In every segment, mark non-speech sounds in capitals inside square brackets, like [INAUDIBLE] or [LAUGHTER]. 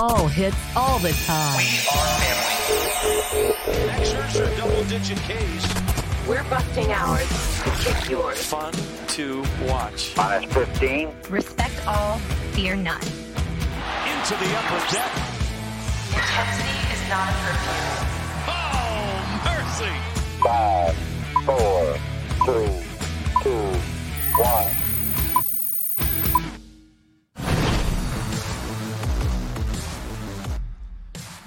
All hits all the time. We are family. Max Scherzer, double-digit Ks. We're busting ours. Kick yours. Fun to watch. Minus 15. Respect all, fear none. Into the upper deck. Intensity is not a perfume. Oh, mercy. Five, four, three, two, one.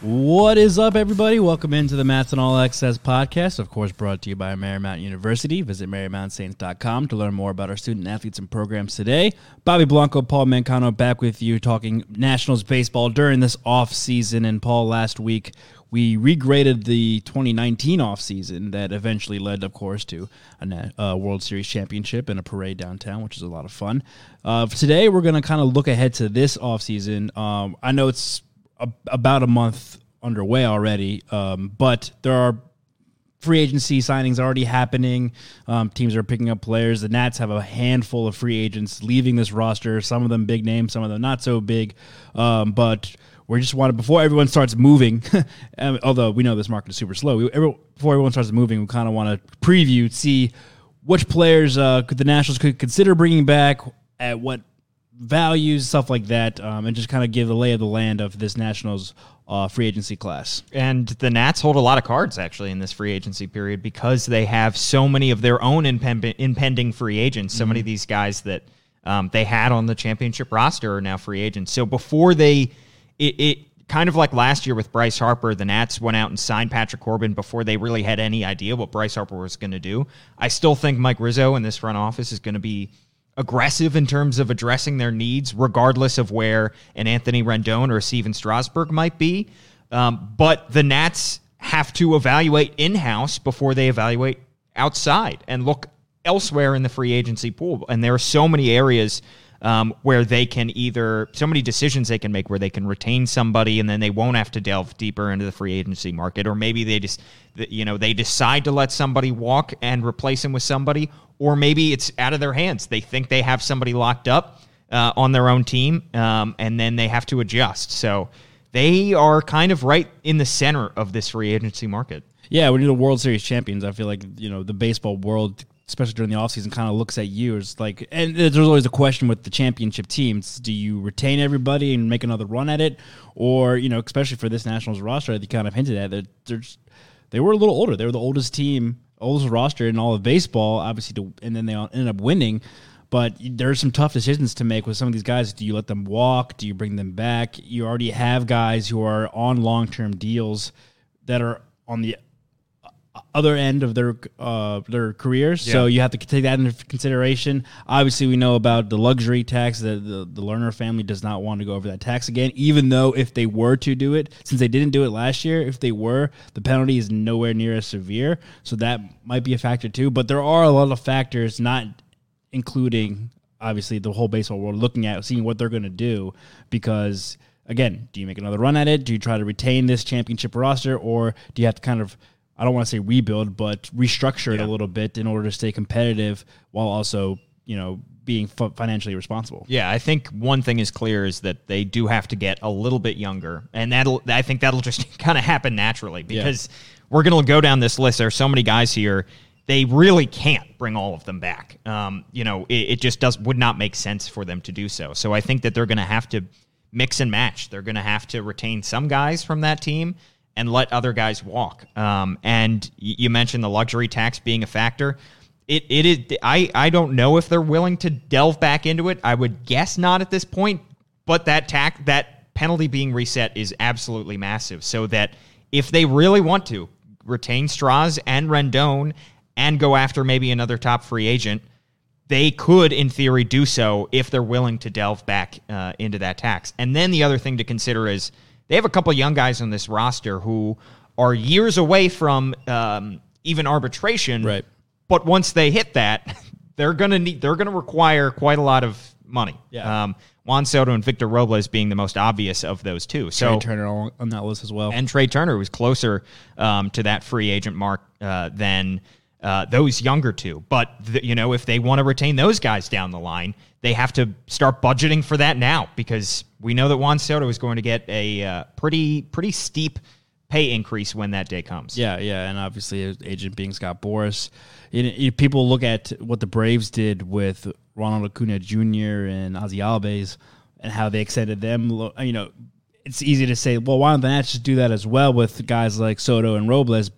What is up, everybody? Welcome into the Nats and All Access podcast, of course, brought to you by Marymount University. Visit MarymountSaints.com to learn more about our student athletes and programs today. Bobby Blanco, Paul Mancano back with you talking Nationals baseball during this off season. And Paul, last week we regraded the 2019 off season that eventually led, of course, to a uh, World Series championship and a parade downtown, which is a lot of fun. Uh, today, we're going to kind of look ahead to this off season. Um, I know it's a, about a month underway already, um, but there are free agency signings already happening. Um, teams are picking up players. The Nats have a handful of free agents leaving this roster. Some of them big names, some of them not so big. Um, but we just wanted before everyone starts moving. [LAUGHS] although we know this market is super slow, we, every, before everyone starts moving, we kind of want to preview, see which players uh, could the Nationals could consider bringing back at what values, stuff like that, um, and just kind of give the lay of the land of this Nationals uh, free agency class. And the Nats hold a lot of cards actually in this free agency period because they have so many of their own impend- impending free agents. So many of these guys that um, they had on the championship roster are now free agents. So before they, it, it kind of like last year with Bryce Harper, the Nats went out and signed Patrick Corbin before they really had any idea what Bryce Harper was going to do. I still think Mike Rizzo in this front office is going to be aggressive in terms of addressing their needs, regardless of where an Anthony Rendon or a Stephen Strasburg might be. Um, but the Nats have to evaluate in house before they evaluate outside and look elsewhere in the free agency pool. And there are so many areas um, where they can either, so many decisions they can make where they can retain somebody and then they won't have to delve deeper into the free agency market. Or maybe they just, you know, they decide to let somebody walk and replace him with somebody. Or maybe it's out of their hands. They think they have somebody locked up uh, on their own team um, and then they have to adjust. So they are kind of right in the center of this free agency market. Yeah, when you're the World Series champions, I feel like you know the baseball world, especially during the offseason, kind of looks at you as like. And there's always a question with the championship teams: Do you retain everybody and make another run at it, or you know, especially for this Nationals roster, that you kind of hinted at that they're just, they were a little older. They were the oldest team, oldest roster in all of baseball, obviously, to, and then they ended up winning. But there's some tough decisions to make with some of these guys. Do you let them walk? Do you bring them back? You already have guys who are on long term deals that are on the other end of their uh, their careers. So you have to take that into consideration. Obviously, we know about the luxury tax that the, the Lerner family does not want to go over that tax again, even though if they were to do it, since they didn't do it last year, if they were, the penalty is nowhere near as severe. So that might be a factor too. But there are a lot of factors, not including obviously the whole baseball world, looking at seeing what they're going to do because. Again, do you make another run at it? Do you try to retain this championship roster, or do you have to kind of I don't want to say rebuild, but restructure it a little bit in order to stay competitive while also, you know, being f- financially responsible. Yeah, I think one thing is clear is that they do have to get a little bit younger, and that'll I think that'll [LAUGHS] just kind of happen naturally because we're going to go down this list. There are so many guys here. They really can't bring all of them back. Um, you know, it, it just does would not make sense for them to do so. So I think that they're going to have to mix and match. They're going to have to retain some guys from that team and let other guys walk. Um, and you mentioned the luxury tax being a factor. It it is. I I don't know if they're willing to delve back into it. I would guess not at this point. But that tax that penalty being reset is absolutely massive. So that if they really want to retain Stras and Rendon and go after maybe another top free agent, they could, in theory, do so if they're willing to delve back uh, into that tax. And then the other thing to consider is they have a couple young guys on this roster who are years away from um, even arbitration. Right. But once they hit that, [LAUGHS] they're gonna need they're gonna require quite a lot of money. Yeah. Um, Juan Soto and Victor Robles being the most obvious of those two. So Trea Turner on on that list as well. and Trea Turner was closer um, to that free agent mark uh, than uh, those younger two. But you know, if they want to retain those guys down the line, they have to start budgeting for that now because we know that Juan Soto is going to get a uh, pretty pretty steep pay increase when that day comes. Yeah, yeah, and obviously his agent being Scott Boras. You know, you- people look at what the Braves did with Ronald Acuna Jr. and Ozzie and how they extended them. You know, it's easy to say, well, why don't the Nats just do that as well with guys like Soto and Robles?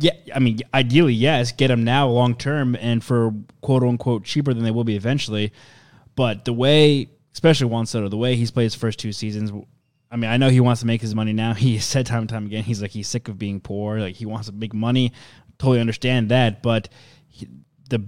Yeah, I mean, ideally, yes, get them now long term and for quote unquote cheaper than they will be eventually. But the way, especially Juan Soto, the way he's played his first two seasons, I mean, I know he wants to make his money now. [LAUGHS] He said time and time again, he's like he's sick of being poor. Like he wants to make money. Totally understand that, but he, the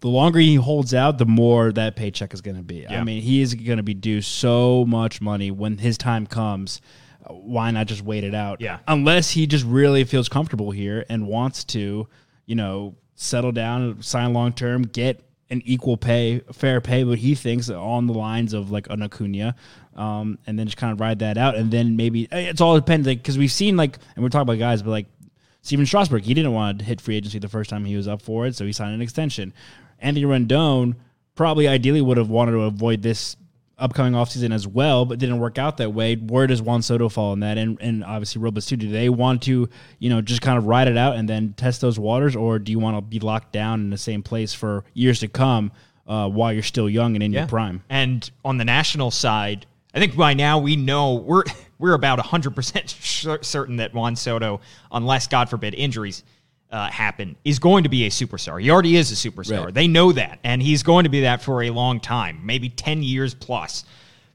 the longer he holds out, the more that paycheck is going to be. I mean, he is going to be due so much money when his time comes. Why not just wait it out? Yeah. Unless he just really feels comfortable here and wants to, you know, settle down, sign long term, get an equal pay, fair pay, what he thinks on the lines of like an Acuna, um, and then just kind of ride that out, and then maybe eh, it's all depends, like because we've seen like, and we're talking about guys, but like Stephen Strasburg, he didn't want to hit free agency the first time he was up for it, so he signed an extension. Anthony Rendon probably ideally would have wanted to avoid this upcoming offseason as well, but didn't work out that way. Where does Juan Soto fall in that? And and obviously Robles too. Do they want to, you know, just kind of ride it out and then test those waters, or do you want to be locked down in the same place for years to come uh, while you're still young and in your prime? And on the national side, I think by now we know we're [LAUGHS] we're about 100% [LAUGHS] certain that Juan Soto, unless God forbid injuries uh, happen, is going to be a superstar. He already is a superstar. Right. They know that, and he's going to be that for a long time, maybe 10 years plus.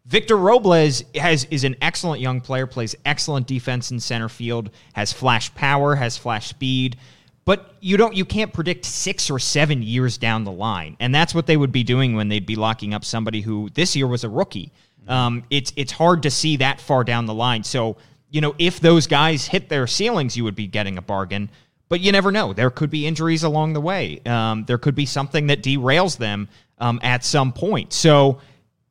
Victor Robles has is an excellent young player, plays excellent defense in center field, has flash power, has flash speed, but you don't you can't predict 6 or 7 years down the line. And that's what they would be doing when they'd be locking up somebody who this year was a rookie. Um, it's it's hard to see that far down the line. So, you know, if those guys hit their ceilings, you would be getting a bargain. But you never know. There could be injuries along the way. Um, there could be something that derails them um, at some point. So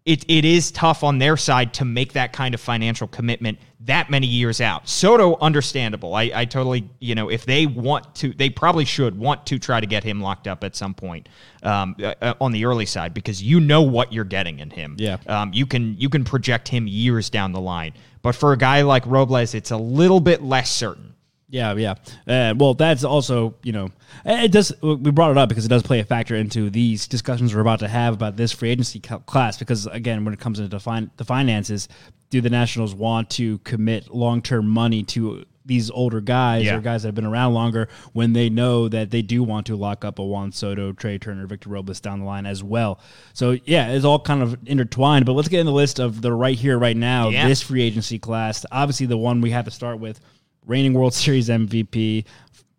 it, it is tough on their side to make that kind of financial commitment that many years out. Soto, understandable. I, I totally, you know, if they want to, they probably should want to try to get him locked up at some point um, uh, uh, on the early side because you know what you're getting in him. Yeah. Um, you can you can project him years down the line. But for a guy like Robles, it's a little bit less certain. Yeah, yeah. Uh, well, that's also you know it does. We brought it up because it does play a factor into these discussions we're about to have about this free agency class. Because again, when it comes into fin- the finances, do the Nationals want to commit long term money to these older guys Yeah. or guys that have been around longer when they know that they do want to lock up a Juan Soto, Trea Turner, Victor Robles down the line as well? So yeah, it's all kind of intertwined. But let's get in the list of the right here, right now. Yeah. This free agency class, obviously the one we have to start with reigning World [LAUGHS] Series MVP,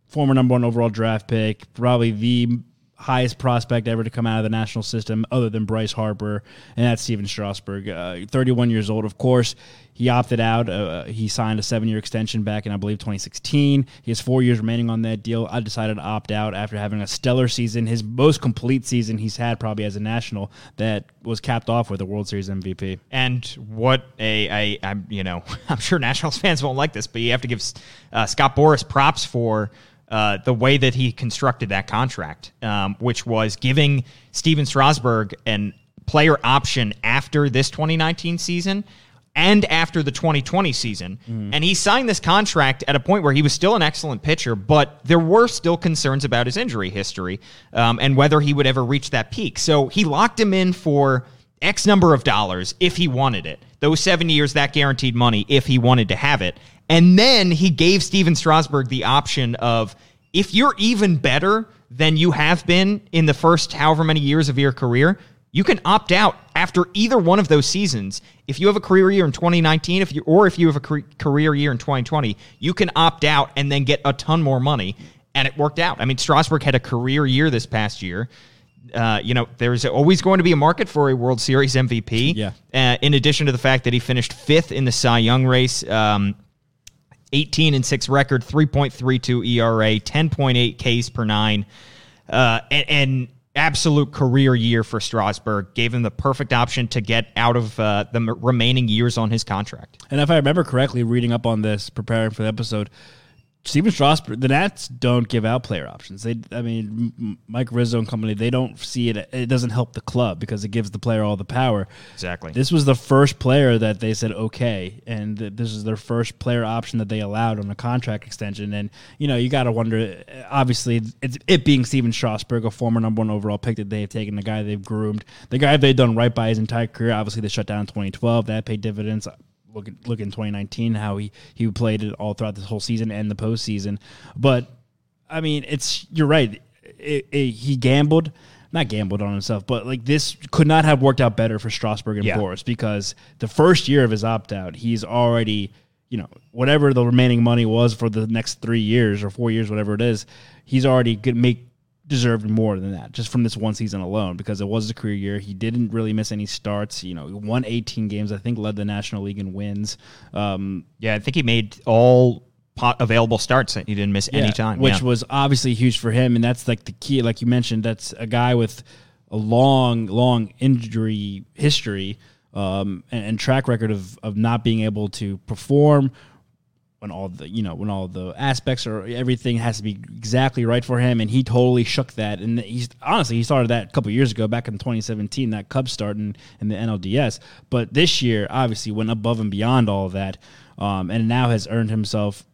former number one overall draft pick, probably the highest prospect ever to come out of the national system other than Bryce Harper, and that's Stephen Strasburg. Uh, 31 years old, of course. He opted out. Uh, he signed a seven year extension back in, I believe, 2016. He has four years remaining on that deal. I decided to opt out after having a stellar season, his most complete season he's had probably as a national, that was capped off with a World Series MVP. And what a, I, I'm, you know, [LAUGHS] I'm sure Nationals fans won't like this, but you have to give uh, Scott Boras props for uh, the way that he constructed that contract, um, which was giving Stephen Strasburg an player option after this 2019 season and after the 2020 season. And he signed this contract at a point where he was still an excellent pitcher, but there were still concerns about his injury history um, and whether he would ever reach that peak. So he locked him in for X number of dollars if he wanted it. Those seven years, that guaranteed money if he wanted to have it. And then he gave Stephen Strasburg the option of if you're even better than you have been in the first however many years of your career, you can opt out after either one of those seasons. If you have a career year in 2019, if you or if you have a career year in 2020, you can opt out and then get a ton more money. And it worked out. I mean, Strasburg had a career year this past year. Uh, you know, there's always going to be a market for a World Series MVP. Yeah. Uh, in addition to the fact that he finished fifth in the Cy Young race, um, 18 and 6 record, 3.32 ERA, 10.8 Ks per nine, uh, and, and absolute career year for Strasburg. Gave him the perfect option to get out of uh, the remaining years on his contract. And if I remember correctly, reading up on this, preparing for the episode, Stephen Strasburg, the Nats don't give out player options. They, I mean, Mike Rizzo and company, they don't see it. It doesn't help the club because it gives the player all the power. Exactly. This was the first player that they said okay, and this is their first player option that they allowed on a contract extension. And you know, you got to wonder. Obviously, it's it being Stephen Strasburg, a former number one overall pick that they have taken, the guy they've groomed, the guy they've done right by his entire career. Obviously, they shut down in 2012. That paid dividends look at look in 2019 how he he played it all throughout this whole season and the postseason. But I mean, it's you're right. It, it, he gambled, not gambled on himself, but like this could not have worked out better for Strasburg and Yeah. Boras because the first year of his opt out, he's already you know whatever the remaining money was for the next three years or four years, whatever it is, he's already gonna make deserved more than that just from this one season alone because it was a career year. He didn't really miss any starts. You know, he won 18 games. I think led the National League in wins. Um, yeah, I think he made all pot available starts. He didn't miss any time. which yeah. was obviously huge for him. And that's like the key, like you mentioned, that's a guy with a long, long injury history um, and, and track record of of not being able to perform when all the you know when all the aspects or everything has to be exactly right for him and he totally shook that. And he's honestly he started that a couple years ago back in 2017 that Cubs start in, the NLDS but this year obviously went above and beyond all of that um, and now has earned himself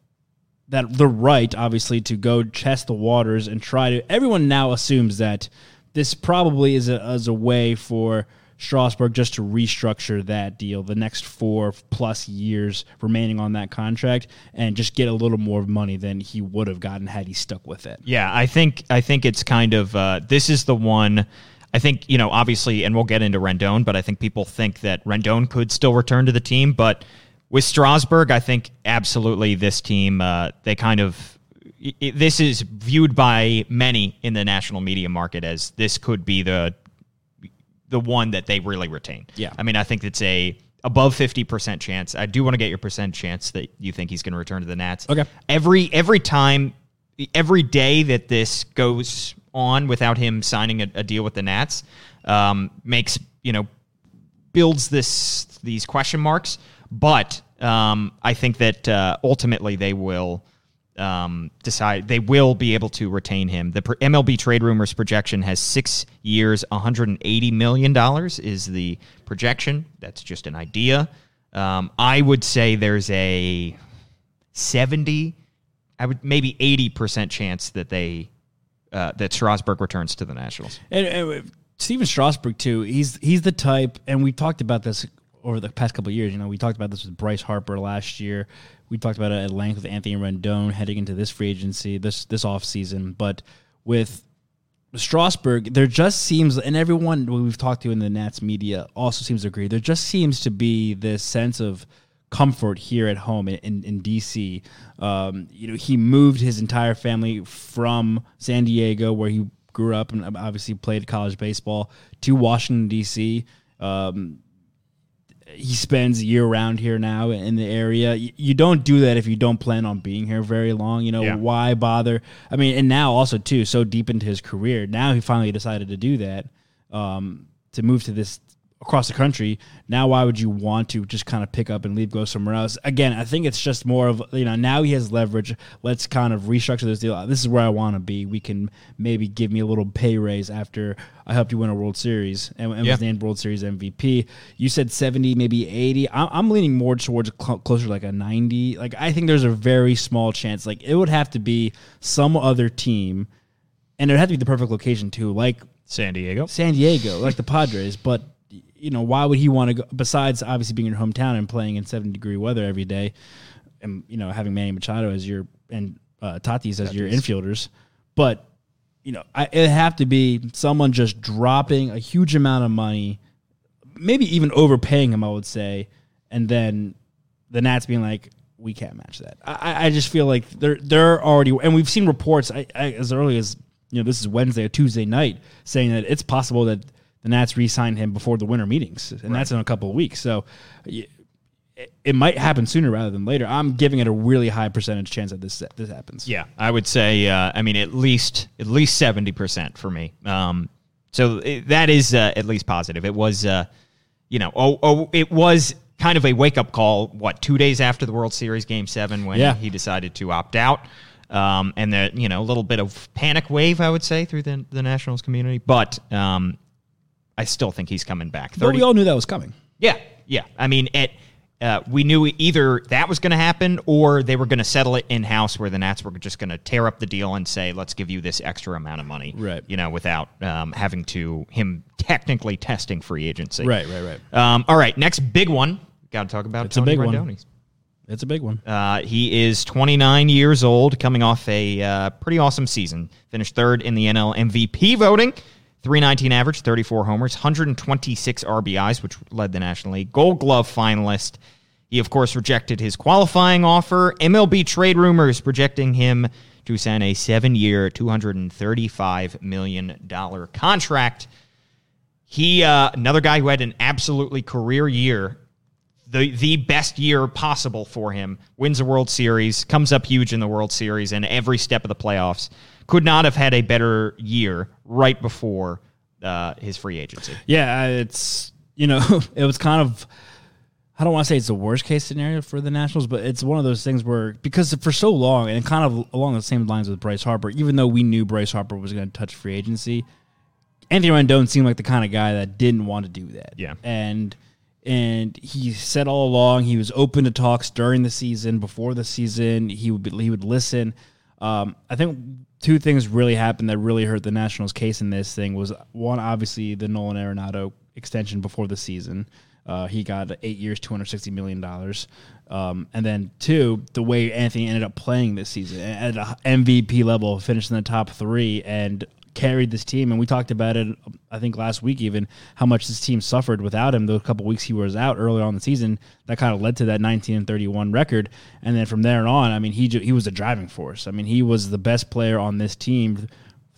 that the right obviously to go test the waters and try to everyone now assumes that this probably is a, as a way for Strasburg just to restructure that deal the next four plus years remaining on that contract and just get a little more money than he would have gotten had he stuck with it. Yeah, I think I think it's kind of uh, this is the one. I think you know obviously, and we'll get into Rendon, but I think people think that Rendon could still return to the team. But with Strasburg, I think absolutely this team uh, they kind of i i- this is viewed by many in the national media market as this could be the the one that they really retain. Yeah. I mean, I think it's a above 50% chance. I do want to get your percent chance that you think he's going to return to the Nats. Okay. Every every time every day that this goes on without him signing a, a deal with the Nats um, makes, you know, builds this these question marks, but um, I think that uh, ultimately they will um, decide they will be able to retain him. The MLB trade rumors projection has six years, 180 million dollars is the projection. That's just an idea. Um, I would say there's a 70, I would maybe 80 percent chance that they uh, that Strasburg returns to the Nationals. And, and Stephen Strasburg too. He's he's the type, and we talked about this over the past couple of years. You know, we talked about this with Bryce Harper last year. We talked about it at length with Anthony Rendon heading into this free agency this this off season. But with Strasburg, there just seems, and everyone we've talked to in the Nats media also seems to agree. There just seems to be this sense of comfort here at home in, in, in DC. Um, you know, he moved his entire family from San Diego, where he grew up and obviously played college baseball, to Washington D.C. Um, he spends year round here now in the area. You, don't do that if you don't plan on being here very long. You know Yeah. why bother? I mean, and now also too, so deep into his career, now he finally decided to do that um, to move to this across the country. Now, why would you want to just kind of pick up and leave, go somewhere else? Again, I think it's just more of you know now he has leverage. Let's kind of restructure this deal. This is where I want to be. We can maybe give me a little pay raise after I helped you win a World Series and, and Yeah. was named World Series MVP. You said seventy, maybe eighty. I'm, I'm leaning more towards cl- closer to like a ninety. Like I think there's a very small chance. Like it would have to be some other team, and it would have to be the perfect location too. Like San Diego. San Diego, like the Padres. But you know, why would he want to go? Besides, obviously being in your hometown and playing in seventy degree weather every day, and you know having Manny Machado as your and uh, Tatis as your infielders. But you know, I, it'd have to be someone just dropping a huge amount of money, maybe even overpaying him. I would say, and then the Nats being like, we can't match that. I, I- I just feel like they're they're already, and we've seen reports I, I, as early as you know this is Wednesday or Tuesday night saying that it's possible that the Nats re-signed him before the winter meetings, and that's in a couple of weeks. So. It, it might happen sooner rather than later. I'm giving it a really high percentage chance that this this happens. Yeah, I would say. Uh, I mean, at least at least seventy percent for me. Um, so it, that is uh, at least positive. It was, uh, you know, oh, oh, it was kind of a wake up call. What two days after the World Series Game Seven, when Yeah. he decided to opt out, um, and the you know a little bit of panic wave, I would say, through the the Nationals community. But um, I still think he's coming back. But we all knew that was coming. Yeah, yeah. I mean, it. Uh, we knew either that was going to happen or they were going to settle it in house, where the Nats were just going to tear up the deal and say, "Let's give you this extra amount of money." Right. You know, without um, having to him technically testing free agency. Right, right, right. Um, all right. Next big one. Got to talk about It's a Tony big one. It's a big one. Uh, he is 29 years old, coming off a uh, pretty awesome season. Finished third in the NL MVP voting. 319 average, 34 homers, 126 RBIs, which led the National League. Gold Glove finalist. He, of course, rejected his qualifying offer. MLB trade rumors projecting him to sign a seven year, $235 million contract. He, uh, another guy who had an absolutely career year the the best year possible for him. Wins a World Series, comes up huge in the World Series, and every step of the playoffs. Could not have had a better year right before uh, his free agency. Yeah, it's you know, [LAUGHS] it was kind of I don't want to say it's the worst case scenario for the Nationals, but it's one of those things where because for so long and kind of along the same lines with Bryce Harper, even though we knew Bryce Harper was going to touch free agency, Anthony Rendon seemed like the kind of guy that didn't want to do that. Yeah. and and he said all along he was open to talks during the season, before the season. He would be, he would listen. Um, I think two things really happened that really hurt the Nationals' case in this thing was one, obviously the Nolan Arenado extension before the season. Uh, he got eight years, two hundred sixty million dollars, um, and then two, the way Anthony ended up playing this season at a MVP level, finished in the top three, and carried this team. And we talked about it, I think last week even, how much this team suffered without him. The couple weeks he was out earlier on the season, that kind of led to that nineteen and thirty one record. And then from there on, I mean, he he was a driving force. I mean, he was the best player on this team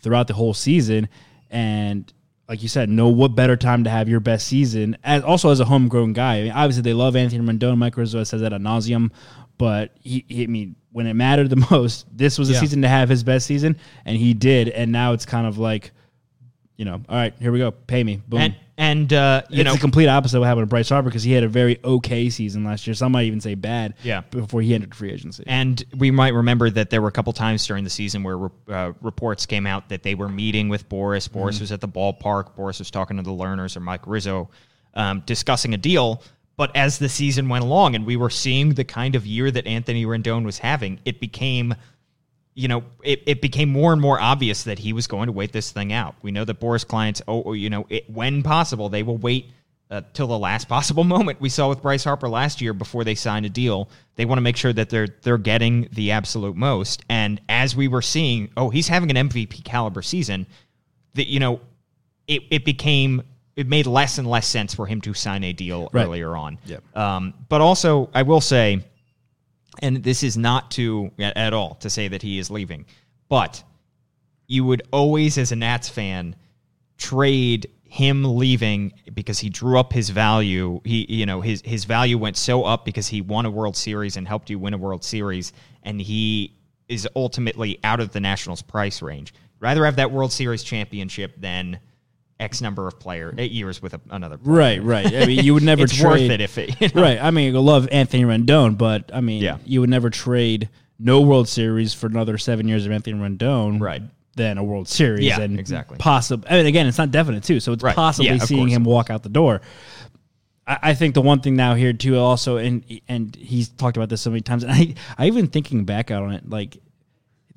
throughout the whole season, and like you said, no what better time to have your best season as also as a homegrown guy. I mean, obviously they love Anthony Rendon. Mike Rizzo says that ad nauseum, but he, he I mean, when it mattered the [LAUGHS] most, this was a Yeah. season to have his best season, and he did. And now it's kind of like, you know, all right, here we go, pay me, boom. And and uh, you it's know the complete opposite of what happened to Bryce Harper because he had a very okay season last year. Some might even say bad. Yeah. Before he entered free agency. And we might remember that there were a couple times during the season where uh, reports came out that they were meeting with Boras. Boras was at the ballpark. Boras was talking to the Lerners or Mike Rizzo, um, discussing a deal. But as the season went along and we were seeing the kind of year that Anthony Rendon was having, it became, you know, it, it became more and more obvious that he was going to wait this thing out. We know that Boras clients, oh, you know, it, when possible, they will wait uh, till the last [LAUGHS] possible moment. We saw with Bryce Harper last year before they signed a deal. They want to make sure that they're they're getting the absolute most. And as we were seeing, oh, he's having an MVP caliber season. That you know, it it became it made less and less sense for him to sign a deal Right. earlier on. Yep. Um, but also, I will say, and this is not to at at all to say that he is leaving, but you would always, as a Nats fan, trade him leaving because he drew up his value. He, you know, his his value went so up because he won a World Series and helped you win a World Series, and he is ultimately out of the Nationals' price range. Rather have that World Series championship than X number of player eight years with a, another. Player. Right, right. I mean, you would [LAUGHS] never it's trade. worth it if it. You [LAUGHS] know? Right. I mean, I love Anthony Rendon, but I mean, Yeah. you would never trade no World Series for another seven years of Anthony Rendon, Right. Than a World Series, Yeah, and exactly. Possible. I mean, again, it's not definite too, so it's Right. possibly Yeah, seeing course. him walk out the door. I, I think the one thing now here too, also, and and he's talked about this so many times, and I, I even thinking back on it, like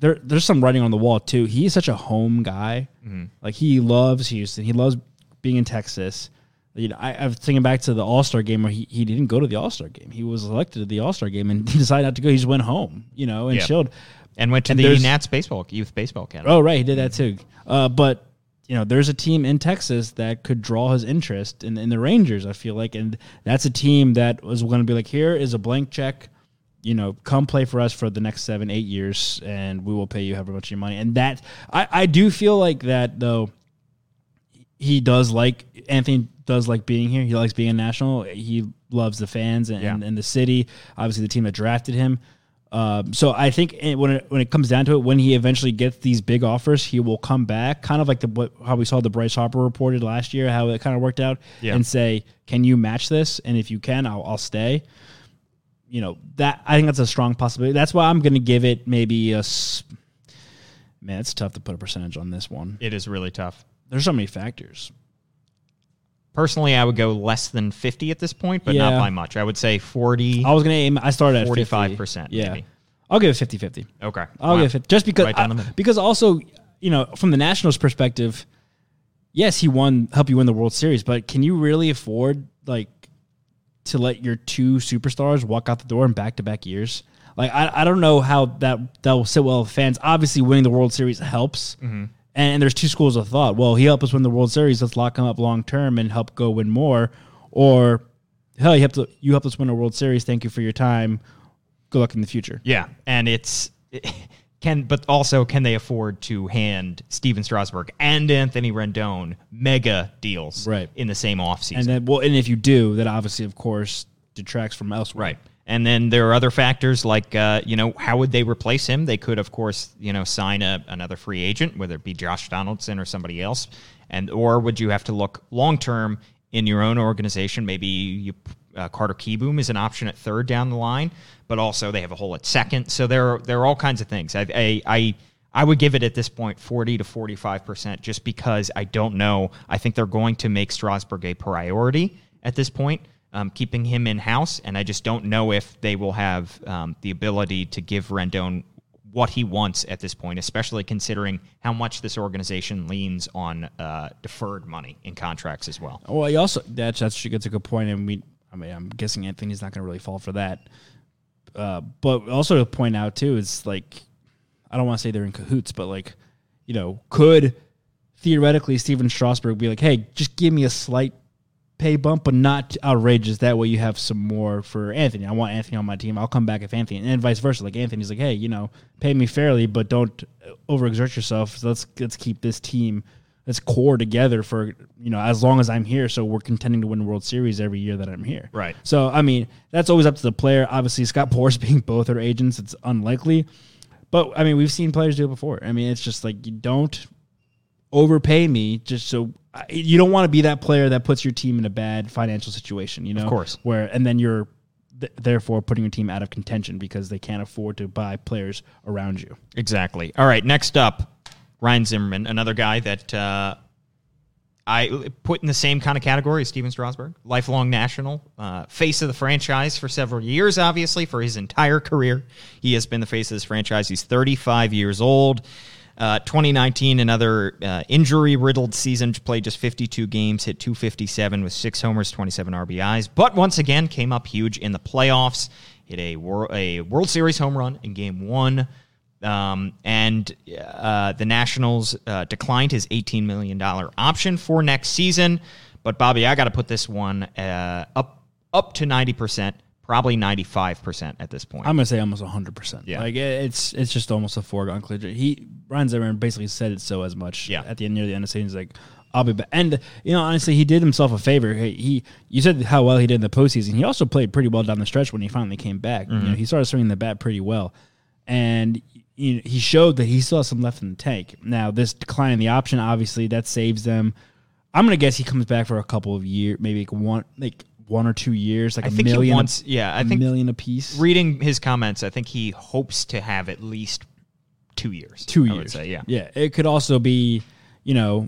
there there's some writing on the wall too. He's such a home guy. Mm-hmm. Like he loves Houston. He loves being in Texas. You know, I, I was thinking back to the All Star game where he, he didn't go to the All Star game. He was elected to the All Star game and [LAUGHS] decided not to go. He just went home, you know, and Yeah. chilled. and went to And the Nats baseball youth baseball academy. Oh, right, he did that too. Uh, but you know, there's a team in Texas that could draw his interest in, in the Rangers. I feel like, and that's a team that was going to be like, here is a blank check. You know, come play for us for the next seven, eight years, and we will pay you however much your money. And that, I, I do feel like that though. He does like Anthony does like being here. He likes being a national. He loves the fans and, Yeah. and, and the city. Obviously, the team that drafted him. Um, so I think it, when it, when it comes down to it, when he eventually gets these big offers, he will come back, kind of like the what, how we saw the Bryce Harper reported last year, how it kind of worked out, Yeah. and say, "Can you match this? And if you can, I'll, I'll stay." You know that I think that's a strong possibility. That's why I'm going to give it maybe a. Man, it's tough to put a percentage on this one. It is really tough. There's so many factors. Personally, I would go less than 50 at this point, but not by much. I would say 40. I was going to aim. I started at 45%, Yeah, maybe. I'll give it 50-50. Okay. I'll Wow. give it just because Right down the I- because also you know from the Nationals perspective, yes, he won help you win the World Series, but can you really afford like to let your two superstars walk out the door in back to back years? Like I, I don't know how that that will sit well with fans. Obviously, winning the World Series helps. Mm-hmm. And there's two schools of thought. Well, he helped us win the World Series. Let's lock him up long term and help go win more. Or hell, you helped you helped us win a World Series. Thank you for your time. Good luck in the future. Yeah, and it's [LAUGHS] can, but also can they afford to hand Stephen Strasburg and Anthony Rendon mega deals Right. in the same offseason? And then, well, and if you do, that obviously, of course, detracts from elsewhere. Right. And then there are other factors like, uh, you know, how would they replace him? They could, of course, you know, sign a, another free agent, whether it be Josh Donaldson or somebody else, and or would you have to look long term in your own organization? Maybe you, uh, Carter Kieboom is an option at third down the line, but also they have a hole at second. So there are there are all kinds of things. I I. I I would give it at this point 40 to 45% just because I don't know. I think they're going to make Strasburg a priority at this point um, keeping him in house, and I just don't know if they will have um, the ability to give Rendon what he wants at this point, especially considering how much this organization leans on uh, deferred money in contracts as well. Well, he also that's that's that's a good point, and we. I mean, I'm guessing Anthony's not going to really fall for that. Uh, but also to point out too is like, I don't want to say they're in cahoots, but like, you know, could theoretically Stephen Strasburg be like, hey, just give me a slight pay bump, but not outrageous. That way you have some more for Anthony. I want Anthony on my team. I'll come back if Anthony, and vice versa. Like Anthony's like, hey, you know, pay me fairly, but don't overexert yourself. So let's let's keep this team, this core together for you know as long as I'm here. So we're contending to win World Series every year that I'm here. Right. So I mean, that's always up to the player. Obviously, Scott Boras [LAUGHS] being both our agents, it's unlikely. But I mean, we've seen players do it before. I mean, it's just like you don't overpay me just so I- you don't want to be that player that puts your team in a bad financial situation, you know? Of course. Where and then you're th- therefore putting your team out of contention because they can't afford to buy players around you. Exactly. All right. Next up, Ryan Zimmerman, another guy that uh, I put in the same kind of category as Stephen Strasburg, lifelong national, uh, face of the franchise for several years, obviously, for his entire career. He has been the face of this franchise. He's 35 years old. Uh, 2019, another uh, injury riddled season, played just 52 games, hit 257 with six homers, 27 RBIs, but once again came up huge in the playoffs. Hit a, wor- a World Series home run in game one. Um, and uh, the Nationals uh, declined his $18 million option for next season. But Bobby, I got to put this one uh, up up to 90%, probably 95% at this point. I'm gonna say almost 100. percent Yeah. like it- it's it's just almost a foregone conclusion. He Ryan Zimmerman basically said it so as much. Yeah. At the end near the end of the season, he's like, "I'll be back." And you know, honestly, he did himself a favor. He, he you said how well he did in the postseason. He also played pretty well down the stretch when he finally came back. You know, he started swinging the bat pretty well, and you know, he showed that he still has some left in the tank. Now, this decline in the option, obviously, that saves them. I'm gonna guess he comes back for a couple of years, maybe like one, like one or two years, like I a think he million. wants- yeah, I a think- million a piece. Reading his comments, I think he hopes to have at least two years. two years. say, yeah. yeah. It could also be, you know,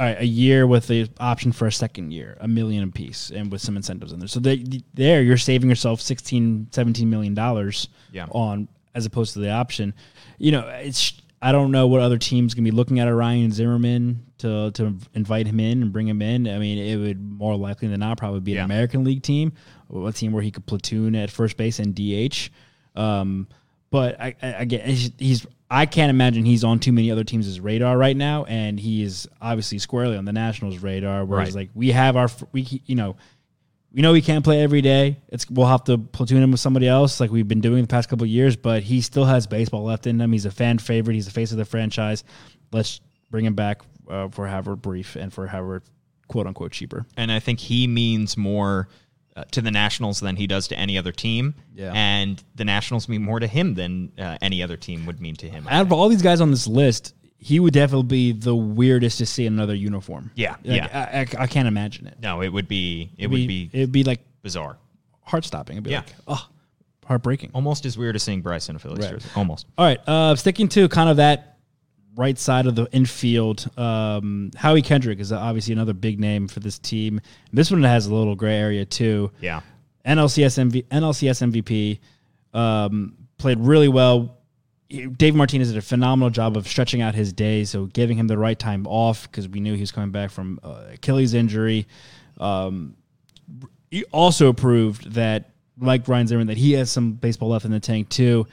a year with the option for a second year, a million a piece, and with some incentives in there. So they, there, you're saving yourself 16, 17 million dollars Yeah. on as opposed to the option. You know, it's I don't know what other teams gonna be looking at Ryan Zimmerman to to invite him in and bring him in. I mean, it would more likely than not probably be Yeah. an American League team, a team where he could platoon at first base and DH. Um, but I, I, again, he's, he's I can't imagine he's on too many other teams' radar right now, and he is obviously squarely on the Nationals' radar. Whereas, Right. like we have our we you know we know he can't play every day. It's we'll have to platoon him with somebody else, like we've been doing the past couple of years. But he still has baseball left in him. He's a fan favorite. He's the face of the franchise. Let's bring him back uh, for however brief and for however quote unquote cheaper. and I think he means more uh, to the Nationals than he does to any other team. Yeah. And the Nationals mean more to him than uh, any other team would mean to him. Out of all these guys on this list, he would definitely be the weirdest to see in another uniform. Yeah, Like, yeah. I, I, I can't imagine it. no, it would be it It'd would be it'd be like bizarre. heart stopping. It'd be Yeah. like, oh, heartbreaking. Almost as weird as seeing Bryce in a Phillies Right. jersey. Almost. All right, uh, sticking to kind of that right side of the infield, um, Howie Kendrick is obviously another big name for this team. This one has a little gray area too. Yeah. NLCS MV, NLCS MVP um, played really well. Dave Martinez did a phenomenal job of stretching out his day, so giving him the right time off because we knew he was coming back from uh, Achilles injury. Um, he also proved that, like Ryan Zimmerman, that he has some baseball left in the tank too.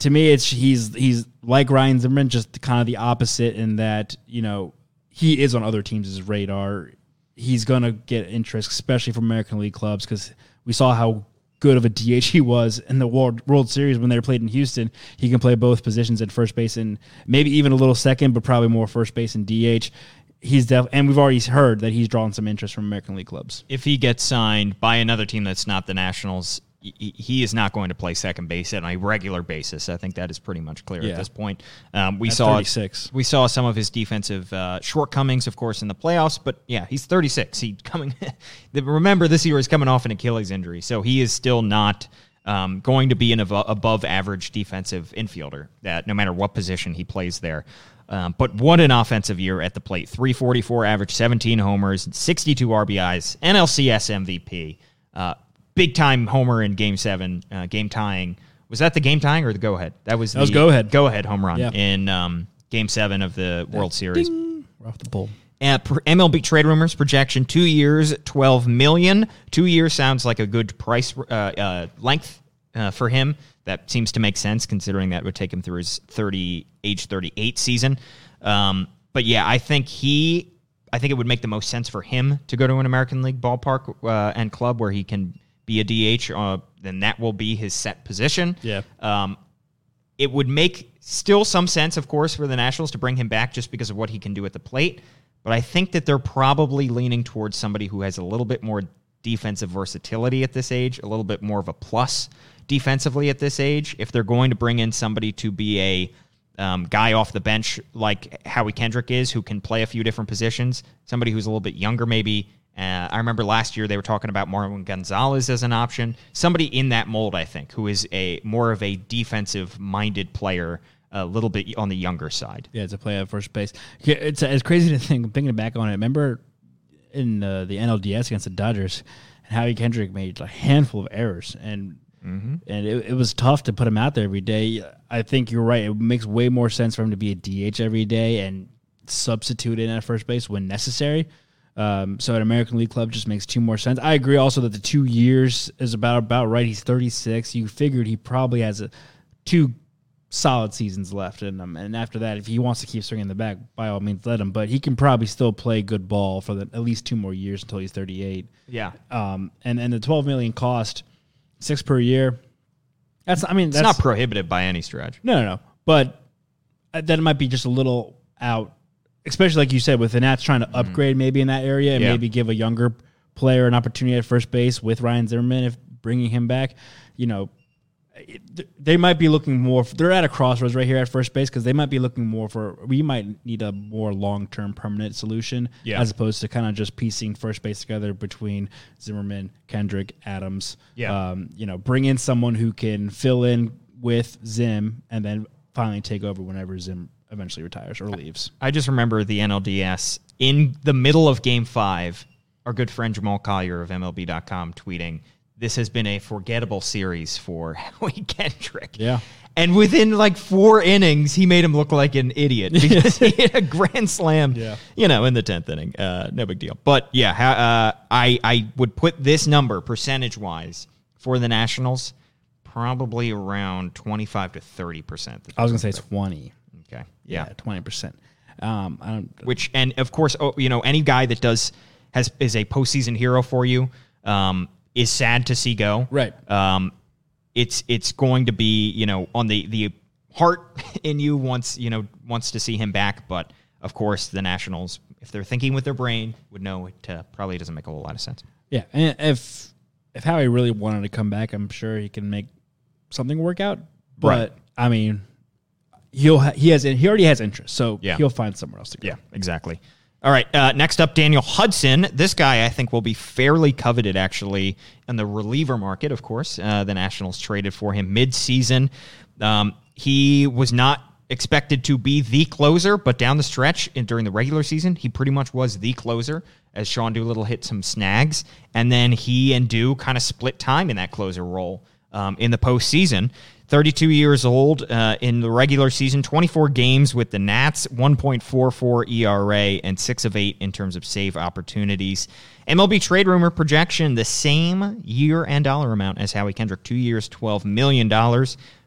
To me, it's he's he's like Ryan Zimmerman, just kind of the opposite in that you know he is on other teams' radar. He's gonna get interest, especially from American League clubs, because we saw how good of a DH he was in the World World Series when they were played in Houston. He can play both positions at first base and maybe even a little second, but probably more first base and DH. He's def- and we've already heard that he's drawn some interest from American League clubs. If he gets signed by another team that's not the Nationals, he- is not going to play second base on a regular basis. I think that is pretty much clear Yeah. at this point. Um, we At saw 36. We saw some of his defensive uh, shortcomings, of course, in the playoffs. But yeah, he's 36. He coming. [LAUGHS] remember, this year is coming off an Achilles injury, so he is still not um, going to be an avo- above average defensive infielder. That no matter what position he plays there. Um, but what an offensive year at the plate! 344 average, 17 homers, 62 RBIs, NLCS MVP. Uh, big time homer in Game Seven, uh, game tying. Was that the game tying or the go ahead? That was That was the go-ahead. Go ahead home run Yeah. in um, Game Seven of the World Series. We're off the pole. Uh, MLB trade rumors projection two years, twelve million. Two years sounds like a good price uh, uh, length uh, for him. That seems to make sense considering that would take him through his thirty age thirty eight season. Um, but yeah, I think he, I think it would make the most sense for him to go to an American League ballpark uh, and club where he can be a DH. Uh, then that will be his set position. Yeah. Um, it would make still some sense, of course, for the Nationals to bring him back just because of what he can do at the plate. But I think that they're probably leaning towards somebody who has a little bit more defensive versatility at this age, a little bit more of a plus defensively at this age. If they're going to bring in somebody to be a um, guy off the bench like Howie Kendrick is, who can play a few different positions, somebody who's a little bit younger, maybe. Uh, I remember last year they were talking about Marwin Gonzalez as an option. Somebody in that mold, I think, who is a more of a defensive minded player, a little bit on the younger side. Yeah, it's a play at first base. It's it's crazy to think. Thinking back on it, remember in uh, the NLDS against the Dodgers, and Howie Kendrick made a handful of errors, and and it, it was tough to put him out there every day. I think you're right. It makes way more sense for him to be a DH every day and substitute in at first base when necessary. Um, so an American League club just makes two more sense. I agree also that the two years is about about right. He's 36. You figured he probably has a two solid seasons left in him, and after that, if he wants to keep swinging the back, by all means, let him. But he can probably still play good ball for the, at least two more years until he's 38. Yeah. Um, and and the 12 million cost, six per year. That's I mean It's that's not prohibitive by any stretch. no, no, no. But uh, that might be just a little out, especially like you said, with the Nats trying to upgrade maybe in that area and Yeah. maybe give a younger player an opportunity at first base with Ryan Zimmerman if bringing him back. You know, they might be looking more. They're at a crossroads right here at first base because they might be looking more for. We might need a more long term permanent solution Yeah. as opposed to kind of just piecing first base together between Zimmerman, Kendrick, Adams. Yeah. Um, you know, bring in someone who can fill in with Zim and then finally take over whenever Zim eventually retires or leaves. I just remember the NLDS in the middle of game five, our good friend Jamal Collier of MLB.com tweeting, This has been a forgettable series for [LAUGHS] Howie Kendrick. Yeah. And within like four innings, he made him look like an idiot [LAUGHS] because he hit a grand slam, Yeah. you know, in the 10th inning. Uh, no big deal. But yeah, uh, I, I would put this number percentage wise for the Nationals probably around 25 to 30%. I was gonna say twenty. Okay. Yeah, twenty percent. Um, I don't. which and of course oh, you know any guy that does has is a postseason hero for you um, is sad to see go Right. um, it's it's going to be you know on the the heart [LAUGHS] in you wants you know wants to see him back but of course the nationals if they're thinking with their brain would know it uh, probably doesn't make a whole lot of sense Yeah, and if if Howie really wanted to come back, I'm sure he can make something work out. But Right. I mean, he'll ha- he has he already has interest, so Yeah. he'll find somewhere else to go. Yeah, exactly. All right. Uh, next up, Daniel Hudson. This guy, I think, will be fairly coveted actually in the reliever market. Of course, uh, the Nationals traded for him mid-season. Um, he was not expected to be the closer, but down the stretch and during the regular season, he pretty much was the closer. As Sean Doolittle hit some snags, and then he and Do kind of split time in that closer role um, in the postseason. 32 years old uh, in the regular season, 24 games with the Nats, 1.44 ERA, and 6 of 8 in terms of save opportunities. MLB trade rumor projection the same year and dollar amount as Howie Kendrick, two years, $12 million.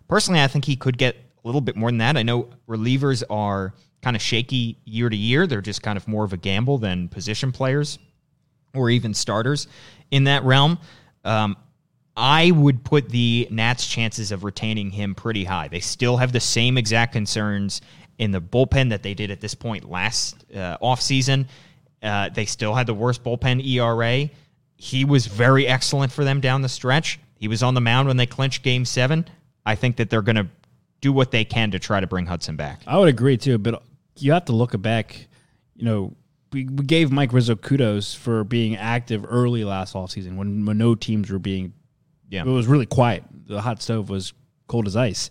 Personally, I think he could get a little bit more than that. I know relievers are kind of shaky year to year, they're just kind of more of a gamble than position players or even starters in that realm. Um, I would put the Nats' chances of retaining him pretty high. They still have the same exact concerns in the bullpen that they did at this point last uh, offseason. Uh, they still had the worst bullpen ERA. He was very excellent for them down the stretch. He was on the mound when they clinched game seven. I think that they're going to do what they can to try to bring Hudson back. I would agree too, but you have to look back. You know, we, we gave Mike Rizzo kudos for being active early last offseason when, when no teams were being. Yeah. it was really quiet. The hot stove was cold as ice,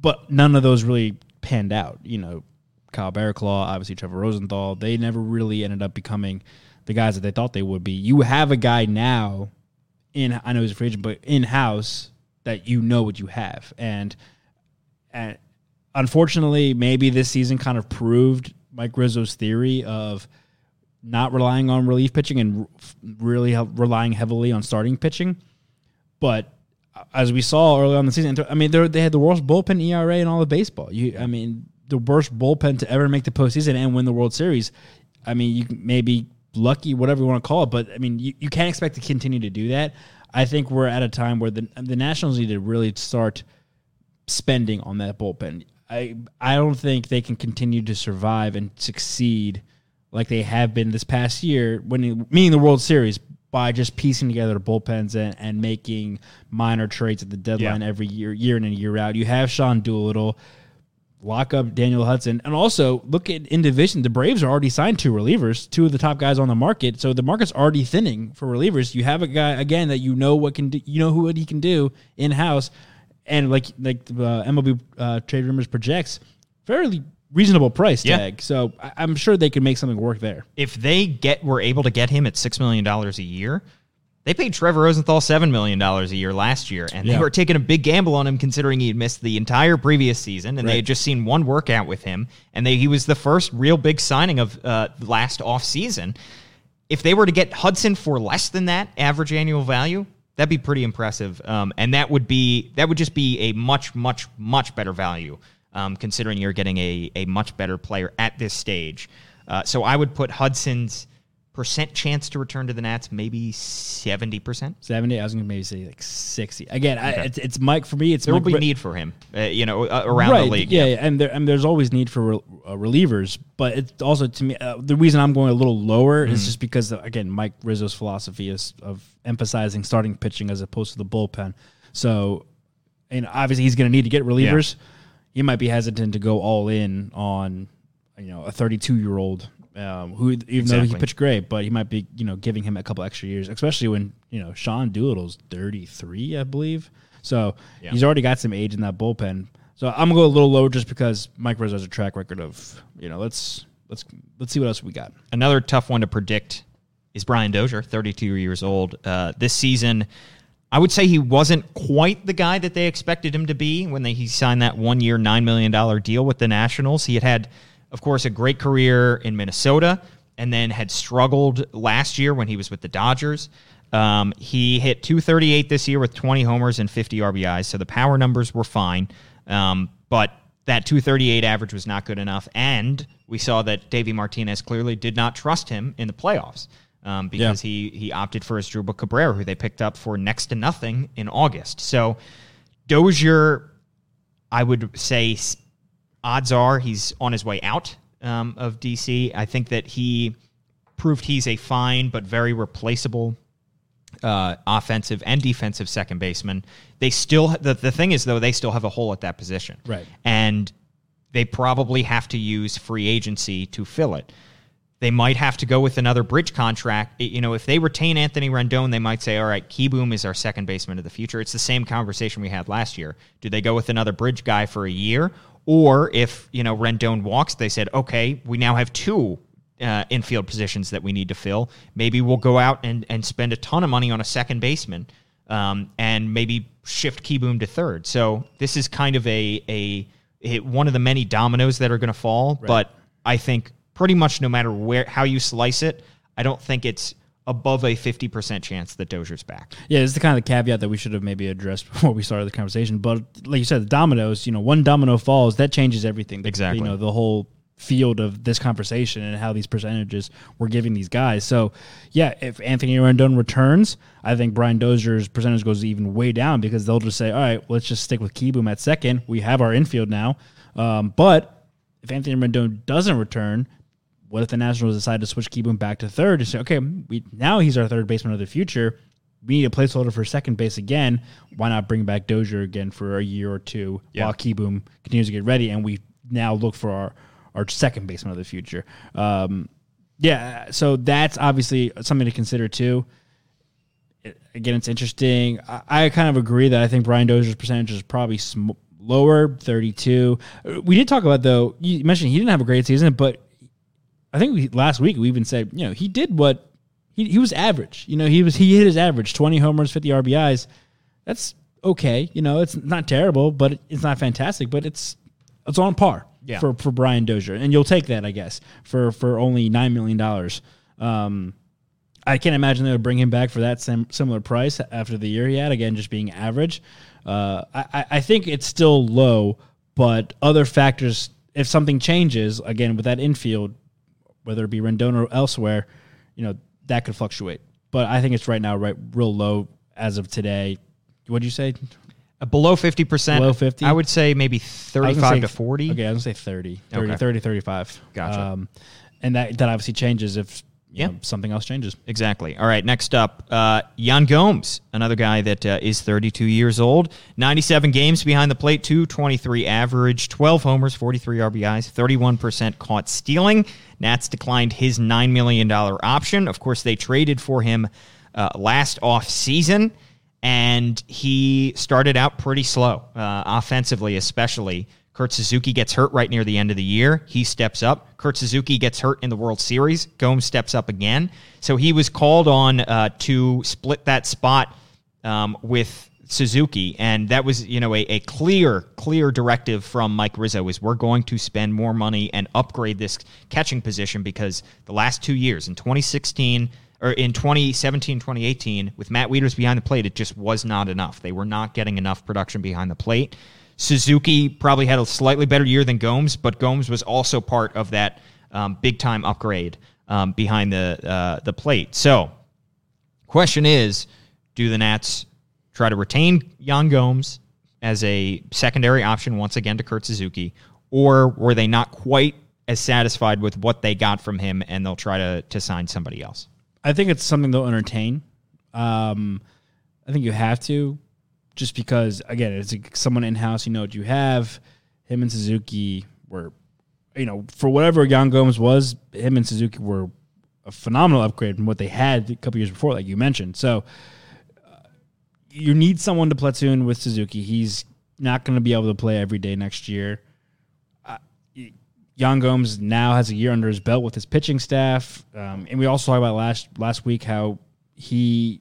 but none of those really panned out. You know, Kyle Barraclough, obviously Trevor Rosenthal, they never really ended up becoming the guys that they thought they would be. You have a guy now in I know he's a free agent, but in house that you know what you have, and and unfortunately, maybe this season kind of proved Mike Rizzo's theory of not relying on relief pitching and really relying heavily on starting pitching. But uh, as we saw early on the season, I mean, they're- had the worst bullpen ERA in all of baseball. You, I mean, the worst bullpen to ever make the postseason and win the World Series. I mean, you may be lucky, whatever you want to call it, but I mean, you, you can't expect to continue to do that. I think we're at a time where the the Nationals need to really start spending on that bullpen. I I don't think they can continue to survive and succeed like they have been this past year, winning meaning the World Series by just piecing together the bullpens and, and making minor trades at the deadline Yeah. every year, year in and year out. You have Sean Doolittle, lock up Daniel Hudson, and also look at in division. The Braves are already signed two relievers, two of the top guys on the market. So the market's already thinning for relievers. You have a guy again that you know what can do, you know who what he can do in house, and like like the uh, MLB uh, trade rumors projects, fairly reasonable price Yeah. tag. So I, I'm sure they could make something work there. if they get were able to get him at six million dollars a year, they paid Trevor Rosenthal seven million dollars a year last year, and they were taking a big gamble on him considering he had missed the entire previous season, and they had just seen one workout with him, and they, he was the first real big signing of uh, last off season. If they were to get Hudson for less than that average annual value, that'd be pretty impressive, um, and that would be that would just be a much much much better value, um, considering you're getting a a much better player at this stage. Uh, so I would put Hudson's percent chance to return to the Nats maybe seventy percent. 70, I was going to maybe say like 60. Again, I, it's, it's Mike, for me, it's There will be Ri- need for him, uh, you know, uh, around right, the league. Yeah, yeah, and there and there's always need for rel- uh, relievers, but it's also to me uh, the reason I'm going a little lower Mm-hmm. is just because uh, again Mike Rizzo's philosophy is of emphasizing starting pitching as opposed to the bullpen. So, and obviously he's going to need to get relievers. He might be hesitant to go all in on you know a 32 year old. Um, who even though he Exactly. pitched great, but he might be you know giving him a couple extra years, especially when you know Sean Doolittle's 33, I believe. So Yeah. he's already got some age in that bullpen. So I'm gonna go a little lower just because Mike Rizzo has a track record of you know let's let's let's see what else we got. Another tough one to predict is Brian Dozier, 32 years old. Uh, this season, I would say he wasn't quite the guy that they expected him to be when they, he signed that one year, $9 million deal with the Nationals. He had had, of course, a great career in Minnesota and then had struggled last year when he was with the Dodgers. Um, he hit 238 this year with 20 homers and 50 RBIs, so the power numbers were fine. Um, but that 238 average was not good enough. And we saw that Davey Martinez clearly did not trust him in the playoffs um, because he, he opted for Asdrubal Cabrera, who they picked up for next to nothing in August. So Dozier, I would say odds are he's on his way out um, of DC. I think that he proved he's a fine but very replaceable uh, offensive and defensive second baseman. They still the, the thing is though they still have a hole at that position, Right. And they probably have to use free agency to fill it. They might have to go with another bridge contract. You know, if they retain Anthony Rendon, they might say, "All right, Kieboom is our second baseman of the future." It's the same conversation we had last year. Do they go with another bridge guy for a year, or if you know Rendon walks, they said, "Okay, we now have two uh, infield positions that we need to fill. Maybe we'll go out and and spend a ton of money on a second baseman, um, and maybe shift Kieboom to third." So this is kind of a a, a one of the many dominoes that are going to fall, but I think pretty much no matter where how you slice it, I don't think it's above a 50% chance that Dozier's back. Yeah, it's the kind of caveat that we should have maybe addressed [LAUGHS] before we started the conversation. But like you said, the dominoes, you know, one domino falls, that changes everything. The- Exactly. You know, the whole field of this conversation and how these percentages we're giving these guys. So, yeah, if Anthony Rendon returns, I think Brian Dozier's percentage goes even way down because they'll just say, all right, let's just stick with Kieboom at second. We have our infield now. Um, but if Anthony Rendon doesn't return, what if the Nationals decide to switch Kieboom back to third and say, okay, we now he's our third baseman of the future. We need a placeholder for second base again. Why not bring back Dozier again for a year or two while Kieboom continues to get ready, and we now look for our our second baseman of the future. Um, yeah, so that's obviously something to consider too. It- again, it's interesting. I, I kind of agree that I think Brian Dozier's percentage is probably sm- lower, thirty-two. Uh, We did talk about though. You mentioned he didn't have a great season, but I think we, last week we even said, you know, he did what he, he was average. You know, he was he hit his average, twenty homers, fifty RBIs. That's okay. You know, it's not terrible, but it's not fantastic. But it's it's on par Yeah. for for Brian Dozier, and you'll take that, I guess, for for only nine million dollars. Um, I can't imagine they would bring him back for that sim- similar price after the year he had. Again, just being average. Uh, I- I think it's still low, but other factors. If something changes again with that infield, whether it be Rendon or elsewhere, you know that could fluctuate. But I think it's right now right real low as of today. What did you say? Uh, below 50%. Below 50? I would say maybe 35 gonna say- to 40. Okay, I was gonna say 30, 30, Okay. 30 35. Gotcha. Um, and that that obviously changes if you Yeah. know, something else changes. Exactly. All right. Next up, uh, Yan Gomes, another guy that uh, is 32 years old, 97 games behind the plate, 223 average, 12 homers, 43 RBIs, 31% caught stealing. Nats declined his $9 million option. Of course, they traded for him uh, last off season, and he started out pretty slow, uh, offensively, especially. Kurt Suzuki gets hurt right near the end of the year. He steps up. Kurt Suzuki gets hurt in the World Series. Gomes steps up again. So he was called on uh, to split that spot um, with Suzuki, and that was you know a, a clear, clear directive from Mike Rizzo is we're going to spend more money and upgrade this catching position because the last two years in 2016 or in 2017, 2018, with Matt Wieters behind the plate, it just was not enough. They were not getting enough production behind the plate. Suzuki probably had a slightly better year than Gomes, but Gomes was also part of that um, big time upgrade um, behind the uh, the plate. So, question is, do the Nats try to retain Yan Gomes as a secondary option once again to Kurt Suzuki, or were they not quite as satisfied with what they got from him and they'll try to to sign somebody else? I think it's something they'll entertain. Um, I think you have to, just because again, it's someone in house. You know what you have. Him and Suzuki were, you know, for whatever Yan Gomes was, him and Suzuki were a phenomenal upgrade from what they had a couple years before, like you mentioned. So you need someone to platoon with Suzuki. He's not going to be able to play every day next year. Yan Gomes now has a year under his belt with his pitching staff, um, and we also talked about last last week how he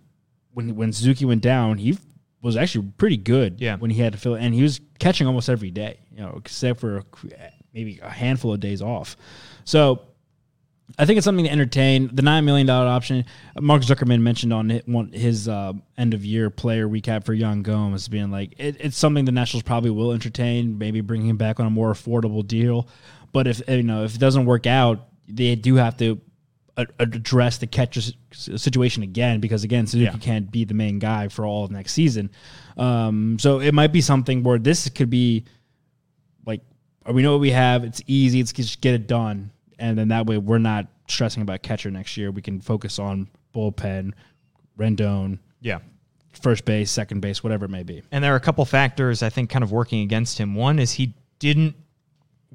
when when Suzuki went down, he was actually pretty good. Yeah. when he had to fill, and he was catching almost every day, you know, except for maybe a handful of days off. So I think it's something to entertain. The nine million dollar option. Mark Zuckerman mentioned on his uh, end of year player recap for Yan Gomes, being like it, it's something the Nationals probably will entertain. Maybe bringing him back on a more affordable deal. But if you know if it doesn't work out, they do have to address the catcher situation again because again Suzuki can't be the main guy for all of next season. Um, so it might be something where this could be like we know what we have. It's easy. It's just get it done, and then that way we're not stressing about catcher next year. We can focus on bullpen, Rendon, Yeah. first base, second base, whatever it may be. And there are a couple factors I think kind of working against him. One is he didn't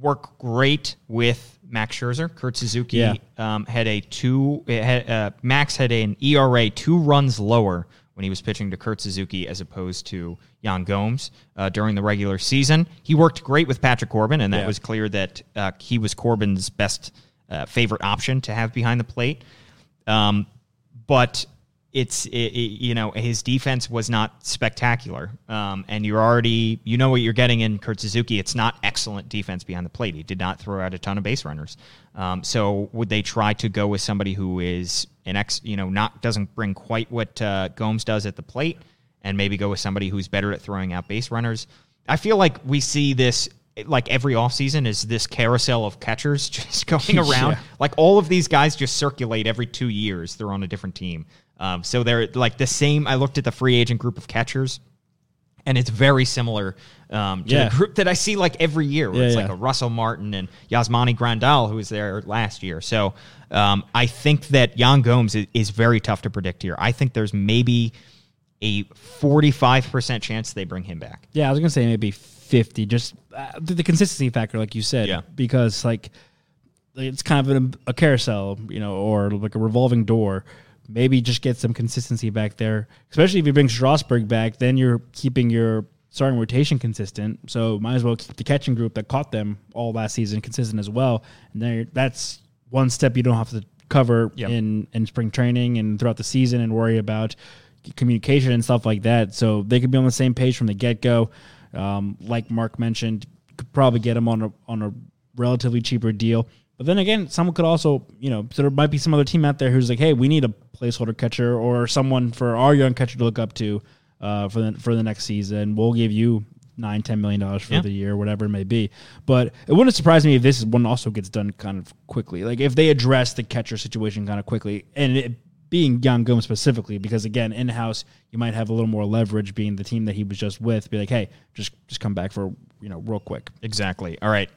work great with Max Scherzer. Kurt Suzuki Yeah. um, had a two. it Had, uh, Max had an ERA two runs lower when he was pitching to Kurt Suzuki as opposed to Yan Gomes uh, during the regular season. He worked great with Patrick Corbin, and that Yeah. was clear that uh, he was Corbin's best uh, favorite option to have behind the plate. Um, but it's it, it- you know his defense was not spectacular, um, and you're already you know what you're getting in Kurt Suzuki. It's not excellent defense behind the plate. He did not throw out a ton of base runners. Um, so would they try to go with somebody who is an ex you know not doesn't bring quite what uh, Gomes does at the plate, and maybe go with somebody who's better at throwing out base runners? I feel like we see this like every offseason is this carousel of catchers [LAUGHS] just going [LAUGHS] around. Yeah. Like all of these guys just circulate every two years. They're on a different team. Um, so they're like the same. I looked at the free agent group of catchers, and it's very similar um, to Yeah. the group that I see like every year. Where Yeah, it's yeah. like a Russell Martin and Yasmani Grandal, who was there last year. So um, I think that Yan Gomes is, is very tough to predict here. I think there's maybe a 45% chance they bring him back. Yeah, I was gonna say maybe fifty. Just uh, the, the consistency factor, like you said. Yeah. Because like it's kind of a, a carousel, you know, or like a revolving door. Maybe just get some consistency back there. Especially if you bring Strasburg back, then you're keeping your starting rotation consistent. So might as well keep the catching group that caught them all last season consistent as well. And there, that's one step you don't have to cover Yep. in in spring training and throughout the season and worry about communication and stuff like that. So they could be on the same page from the get go. Um, like Mark mentioned, could probably get them on a on a relatively cheaper deal. But then again, someone could also, you know, so there might be some other team out there who's like, hey, we need a placeholder catcher or someone for our young catcher to look up to uh, for the for the next season. We'll give you nine, ten million dollars for Yeah. the year, whatever it may be. But it wouldn't surprise me if this one also gets done kind of quickly. Like if they address the catcher situation kind of quickly, and it being Jan Gum specifically, because again, in house you might have a little more leverage being the team that he was just with. Be like, hey, just just come back for you know real quick. Exactly. All right.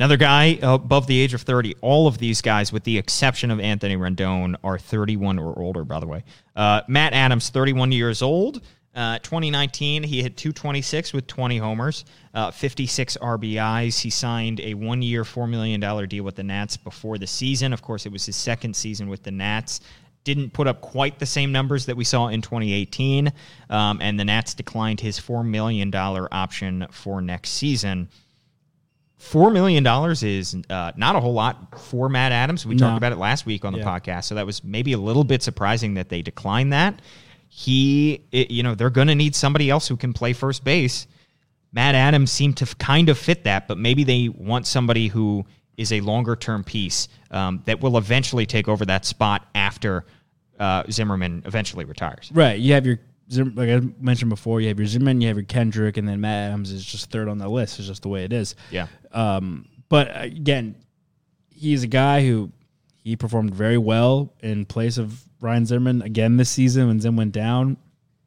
Another guy above the age of 30. All of these guys, with the exception of Anthony Rendon, are 31 or older, by the way. Uh, Matt Adams, 31 years old. Uh, 2019, he hit 226 with 20 homers, uh, 56 RBIs. He signed a one year, $4 million deal with the Nats before the season. Of course, it was his second season with the Nats. Didn't put up quite the same numbers that we saw in 2018. Um, and the Nats declined his $4 million option for next season. Four million dollars is uh, not a whole lot for Matt Adams. We No. talked about it last week on the Yeah. podcast, so that was maybe a little bit surprising that they declined that. He, it, you know, they're going to need somebody else who can play first base. Matt Adams seemed to kind of fit that, but maybe they want somebody who is a longer term piece um, that will eventually take over that spot after uh, Zimmerman eventually retires. Right. You have your like I mentioned before, you have your Zimmerman, you have your Kendrick, and then Matt Adams is just third on the list. It's just the way it is. Yeah. Um, but again, he's a guy who he performed very well in place of Ryan Zimmerman again this season when Zim went down.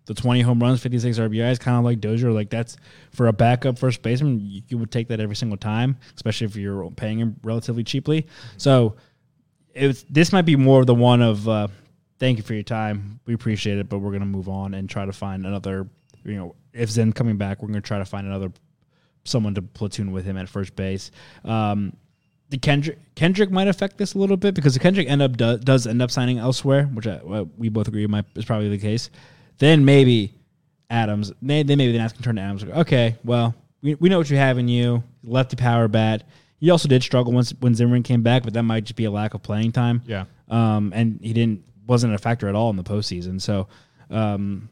The 20 home runs, 56 RBIs, kind of like Dozier. Like that's for a backup first baseman, you, you would take that every single time, especially if you're paying him relatively cheaply. So it was, this might be more of the one of uh, thank you for your time. We appreciate it, but we're gonna move on and try to find another. You know, if Zim coming back, we're gonna try to find another someone to platoon with him at first base. Um, the Kendrick Kendrick might affect this a little bit because the Kendrick end up do, does end up signing elsewhere, which I, well, we both agree might is probably the case. Then maybe Adams, they, then maybe the Nats can turn to Adams. Like, okay, well, we, we know what you have in you. Left Lefty power bat. He also did struggle once when Zimmerman came back, but that might just be a lack of playing time. Yeah. Um, and he didn't wasn't a factor at all in the postseason. So, um,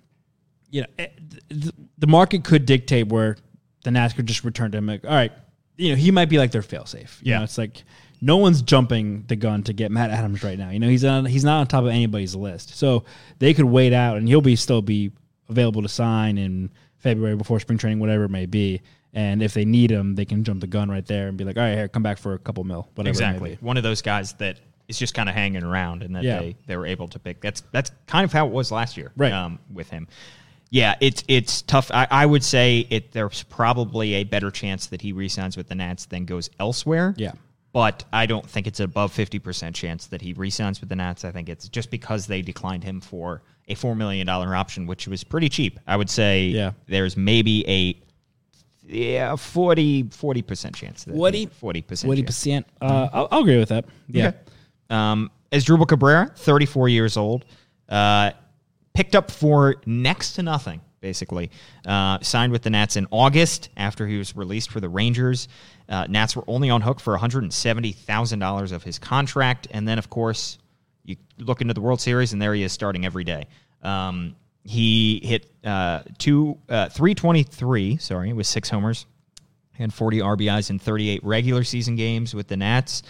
you know, eh, th- the market could dictate where the Nats could just return to him. Like, all right, you know, he might be like their failsafe. You Yeah. know, it's like no one's jumping the gun to get Matt Adams right now. You know, he's on he's not on top of anybody's list. So they could wait out, and he'll be still be available to sign in February before spring training, whatever it may be. And if they need him, they can jump the gun right there and be like, all right, here, come back for a couple mil, whatever. Exactly. One of those guys that is just kind of hanging around and that Yeah. they, they were able to pick. That's that's kind of how it was last year Right. um, with him. Yeah, it's it's tough. I, I would say it. There's probably a better chance that he resigns with the Nats than goes elsewhere. Yeah. but I don't think it's above fifty percent chance that he resigns with the Nats. I think it's just because they declined him for a four million dollar option, which was pretty cheap. I would say Yeah. there's maybe a yeah 40 percent chance. that- 40? 40 percent. Forty percent. Uh, I'll, I'll agree with that. Yeah. Okay. Um, Asdrubal Cabrera, 34 years old, uh, picked up for next to nothing, basically. Uh, signed with the Nats in August after he was released for the Rangers. Uh, Nats were only on hook for $170,000 of his contract. And then, of course, you look into the World Series, and there he is starting every day. Um, he hit uh, two, uh, 323, sorry, with six homers and 40 RBIs in 38 regular season games with the Nats.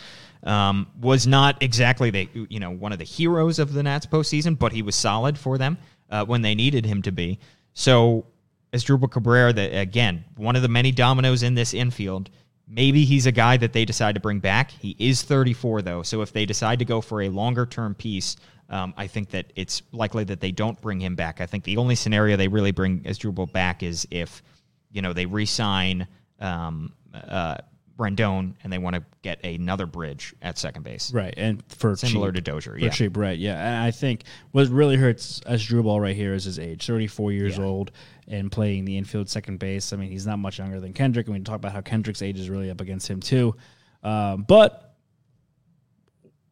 Um, was not exactly the you know one of the heroes of the Nats postseason, but he was solid for them uh, when they needed him to be. So, Asdrubal Cabrera, that again one of the many dominoes in this infield. Maybe he's a guy that they decide to bring back. He is 34 though, so if they decide to go for a longer term piece, um, I think that it's likely that they don't bring him back. I think the only scenario they really bring Asdrubal back is if you know they re-sign um, uh, Rendon and they want to get another bridge at second base. Right, and for Similar cheap. to Dozier, for yeah. cheap, right? Yeah, and I think what really hurts Asdrubal right here is his age, thirty four years Yeah. old, and playing the infield second base. I mean, he's not much younger than Kendrick, and we talk about how Kendrick's age is really up against him too. Um, but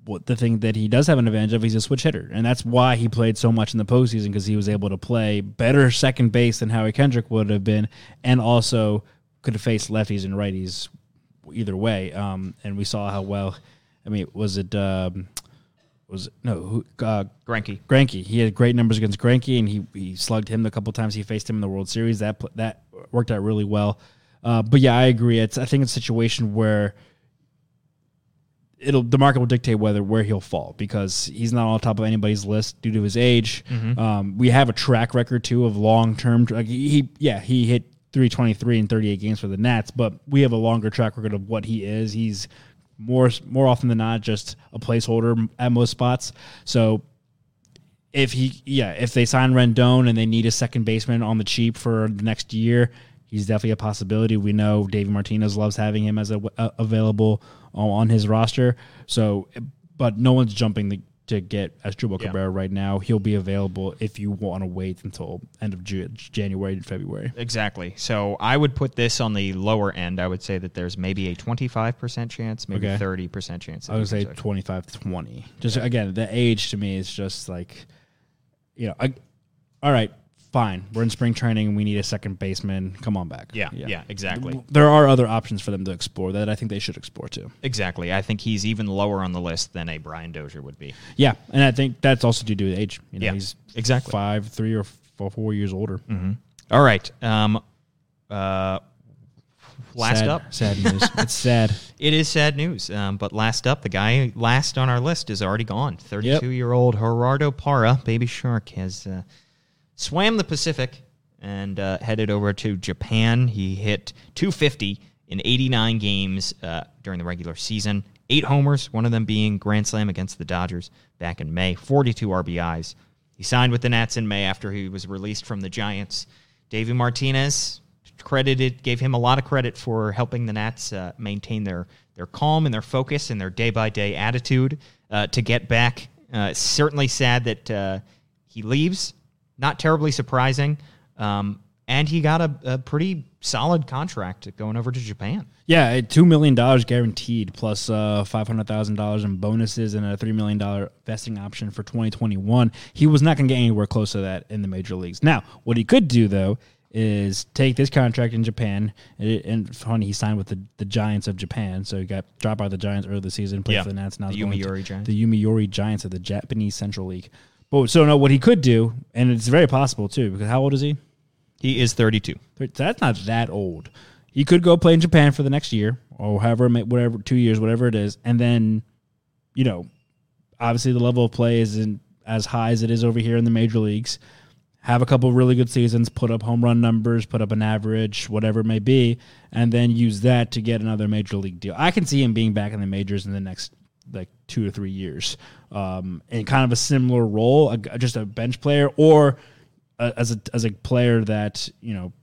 what the thing that he does have an advantage of, he's a switch hitter, and that's why he played so much in the postseason because he was able to play better second base than Howie Kendrick would have been, and also could have faced lefties and righties either way. Um, and we saw how well. I mean, was it? Um, was it, no who, uh, Greinke. Granke. He had great numbers against Greinke, and he he slugged him the couple times he faced him in the World Series. That that worked out really well. Uh, but yeah, I agree. It's I think it's a situation where it'll the market will dictate whether where he'll fall because he's not on top of anybody's list due to his age. Um, we have a track record too of long term. Like he, he- yeah, he hit 323 and 38 games for the Nats, but we have a longer track record of what he is. He's more more often than not just a placeholder at most spots. So if he yeah if they sign Rendon and they need a second baseman on the cheap for the next year, he's definitely a possibility. We know David Martinez loves having him as a, a- available on, on his roster. So, but no one's jumping the, to get Yeah. Cabrera right now. He'll be available if you want to wait until end of January and February. Exactly. So I would put this on the lower end. I would say that there's maybe a 25% chance, maybe Okay. 30% chance. I would say comes back. 25 to 20. Just again, the age to me is just like, you know, I, all right, fine. We're in spring training and we need a second baseman. Come on back. Yeah, yeah, exactly. There are other options for them to explore that I think they should explore too. Exactly. I think he's even lower on the list than a Brian Dozier would be. Yeah, and I think that's also due to age. You know, Yeah, he's exactly. five, three, or four, four years older. All right. Um, uh, last Sad- up, sad [LAUGHS] news. it's sad. It is sad news. Um, but last up, the guy last on our list is already gone. 32 year old Gerardo Parra, Baby Shark, has uh, swam the Pacific and uh, headed over to Japan. He hit 250 in 89 games uh, during the regular season. Eight homers, one of them being Grand Slam against the Dodgers back in May. 42 RBIs. He signed with the Nats in May after he was released from the Giants. Davey Martinez credited gave him a lot of credit for helping the Nats uh, maintain their their calm and their focus and their day by day attitude uh, to get back. Uh, certainly sad that uh, he leaves. Not terribly surprising, um, and he got a, a pretty solid contract going over to Japan. Yeah, two million dollars guaranteed, plus uh, five hundred thousand dollars in bonuses and a three million dollar vesting option for twenty twenty one. He was not going to get anywhere close to that in the major leagues. Now, what he could do though is take this contract in Japan. And, and funny, he signed with the, the Giants of Japan, so he got dropped by the Giants earlier this season. Played Yeah, for the Nats. Now the he's going to Yomiuri Giants. The Yomiuri Giants of the Japanese Central League. But so no, what he could do, and it's very possible too, because how old is he? He is 32. That's not that old. He could go play in Japan for the next year or however, whatever, two years, whatever it is, and then, you know, obviously the level of play isn't as high as it is over here in the major leagues. Have a couple really good seasons, put up home run numbers, put up an average, whatever it may be, and then use that to get another major league deal. I can see him being back in the majors in the next like two to three years, um, in kind of a similar role, a, just a bench player, or a, as a as a player that you know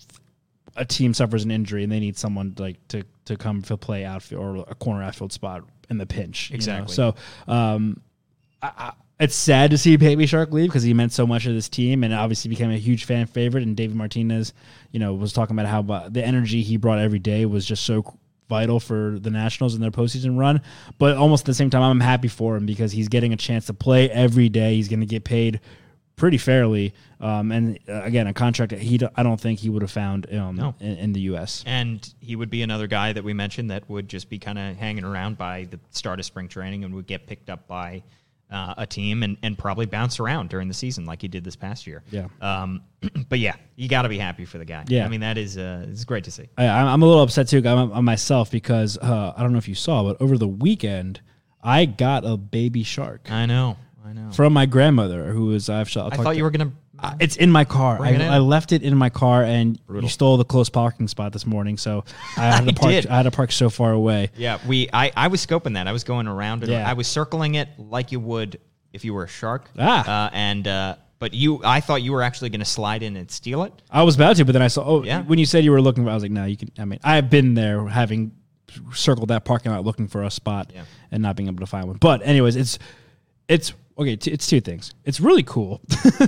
a team suffers an injury and they need someone like to to come to play outfield or a corner outfield spot in the pinch. you know? Exactly. So um, I, I it's sad to see Baby Shark leave because he meant so much to this team and obviously became a huge fan favorite. And David Martinez, you know, was talking about how uh, the energy he brought every day was just so vital for the Nationals in their postseason run. But almost at the same time, I'm happy for him because he's getting a chance to play every day. He's going to get paid pretty fairly. Um, and uh, again, a contract that he, d- I don't think he would have found um, No. in, in the U.S. And he would be another guy that we mentioned that would just be kind of hanging around by the start of spring training and would get picked up by uh, a team and, and probably bounce around during the season like he did this past year. Yeah. Um, [CLEARS THROAT] but yeah, you got to be happy for the guy. Yeah. I mean, that is uh, it's great to see. I, I'm a little upset too on, on myself because uh, I don't know if you saw, but over the weekend, I got a baby shark I know. I know. from my grandmother, who is I've. I'll I thought to- you were going to. Uh, it's in my car. I, in. I left it in my car, and Brutal. you stole the close parking spot this morning. So I had [LAUGHS] to park. did. I had to park so far away. Yeah, we. I, I was scoping that. I was going around and Yeah. I was circling it like you would if you were a shark. Ah. Uh, and uh, but you, I thought you were actually going to slide in and steal it. I was about to, but then I saw. Oh, Yeah. when you said you were looking, for I was like, no, you can. I mean, I've been there, having circled that parking lot looking for a spot Yeah. and not being able to find one. But anyways, it's it's okay. T- it's two things. It's really cool,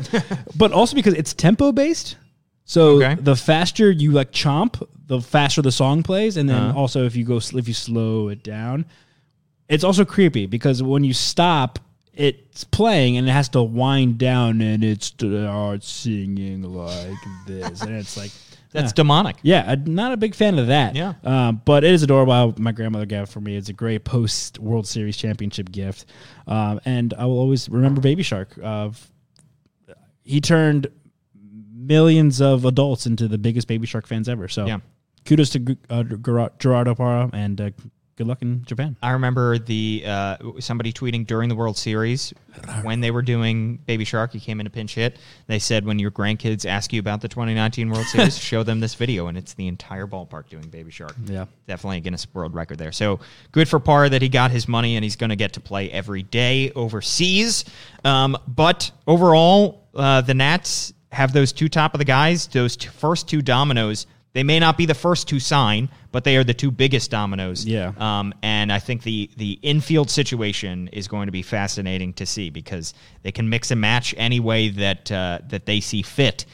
[LAUGHS] but also because it's tempo based. So Okay. the faster you like chomp, the faster the song plays, and then Uh-huh. also if you go if you slow it down, it's also creepy because when you stop, it's playing and it has to wind down and it starts singing like this, and it's like That's yeah. demonic. Yeah, I'm not a big fan of that. Yeah. um, but it is adorable. My grandmother gave it for me. It's a great post World Series championship gift, um, and I will always remember Baby Shark. Uh, he turned millions of adults into the biggest Baby Shark fans ever. So, Yeah. kudos to uh, Gerard Gerardo Parra, and uh, good luck in Japan. I remember the uh, somebody tweeting during the World Series when they were doing Baby Shark. He came in a pinch hit. They said when your grandkids ask you about the 2019 World Series, [LAUGHS] show them this video, and it's the entire ballpark doing Baby Shark. Yeah. definitely a Guinness World Record there. So good for Parr that he got his money and he's going to get to play every day overseas. Um, but overall, uh, the Nats have those two top of the guys, those two, first two dominoes. They may not be the first to sign, but they are the two biggest dominoes. Yeah. Um, and I think the the infield situation is going to be fascinating to see because they can mix and match any way that uh, that they see fit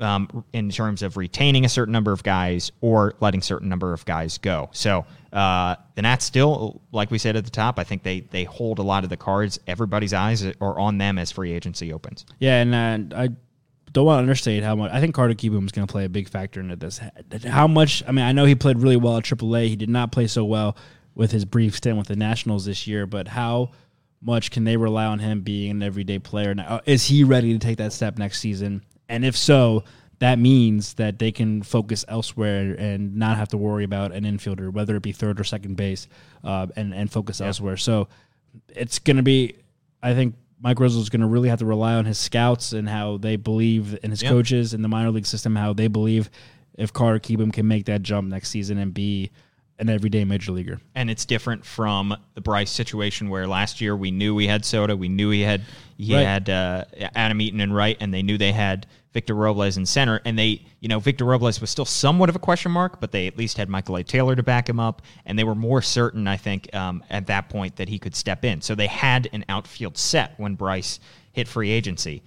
um, in terms of retaining a certain number of guys or letting certain number of guys go. So uh, the Nats still, like we said at the top, I think they they hold a lot of the cards. Everybody's eyes are on them as free agency opens. Yeah, and uh, I don't want to understate how much I think Carter Kieboom is going to play a big factor into this. How much? I mean, I know he played really well at AAA. He did not play so well with his brief stint with the Nationals this year, but how much can they rely on him being an everyday player now? Uh, Is he ready to take that step next season? And if so, that means that they can focus elsewhere and not have to worry about an infielder, whether it be third or second base, uh, and and focus elsewhere. So it's going to be, I think. Mike Rizzo is going to really have to rely on his scouts and how they believe, and his Yeah. coaches in the minor league system, how they believe if Carter Kieboom can make that jump next season and be an everyday major leaguer. and it's different from the Bryce situation where last year we knew we had Soto, we knew he had he Right. had uh, Adam Eaton and Wright, and they knew they had Victor Robles in center, and they you know Victor Robles was still somewhat of a question mark, but they at least had Michael A. Taylor to back him up, and they were more certain, I think, um, at that point that he could step in. So they had an outfield set when Bryce hit free agency.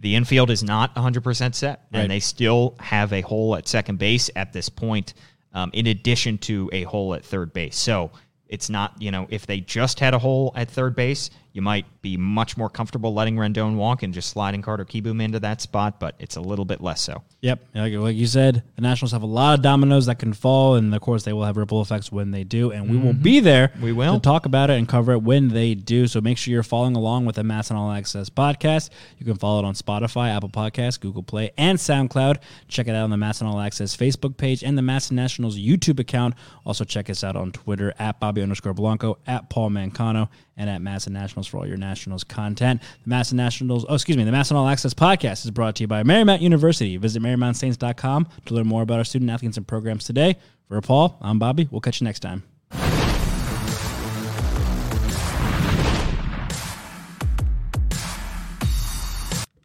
The infield is not 100% set, Right. and they still have a hole at second base at this point, um, in addition to a hole at third base. So it's not, you know, if they just had a hole at third base, you might be much more comfortable letting Rendon walk and just sliding Carter Kieboom into that spot, but it's a little bit less so. Yep, like, like you said, the Nationals have a lot of dominoes that can fall, and of course, they will have ripple effects when they do. And we will be there. Mm-hmm. We will. to talk about it and cover it when they do. So make sure you're following along with the MASN All Access podcast. You can follow it on Spotify, Apple Podcasts, Google Play, and SoundCloud. Check it out on the MASN All Access Facebook page and the MASN Nationals YouTube account. Also, check us out on Twitter at Bobby underscore Blanco, at Paul Mancano, and at MASN Nationals for all your Nationals content. The MASN Nationals, oh, excuse me, the MASN All Access podcast is brought to you by Marymount University. Visit MarymountSaints.com to learn more about our student athletes and programs today. For Paul, I'm Bobby. We'll catch you next time.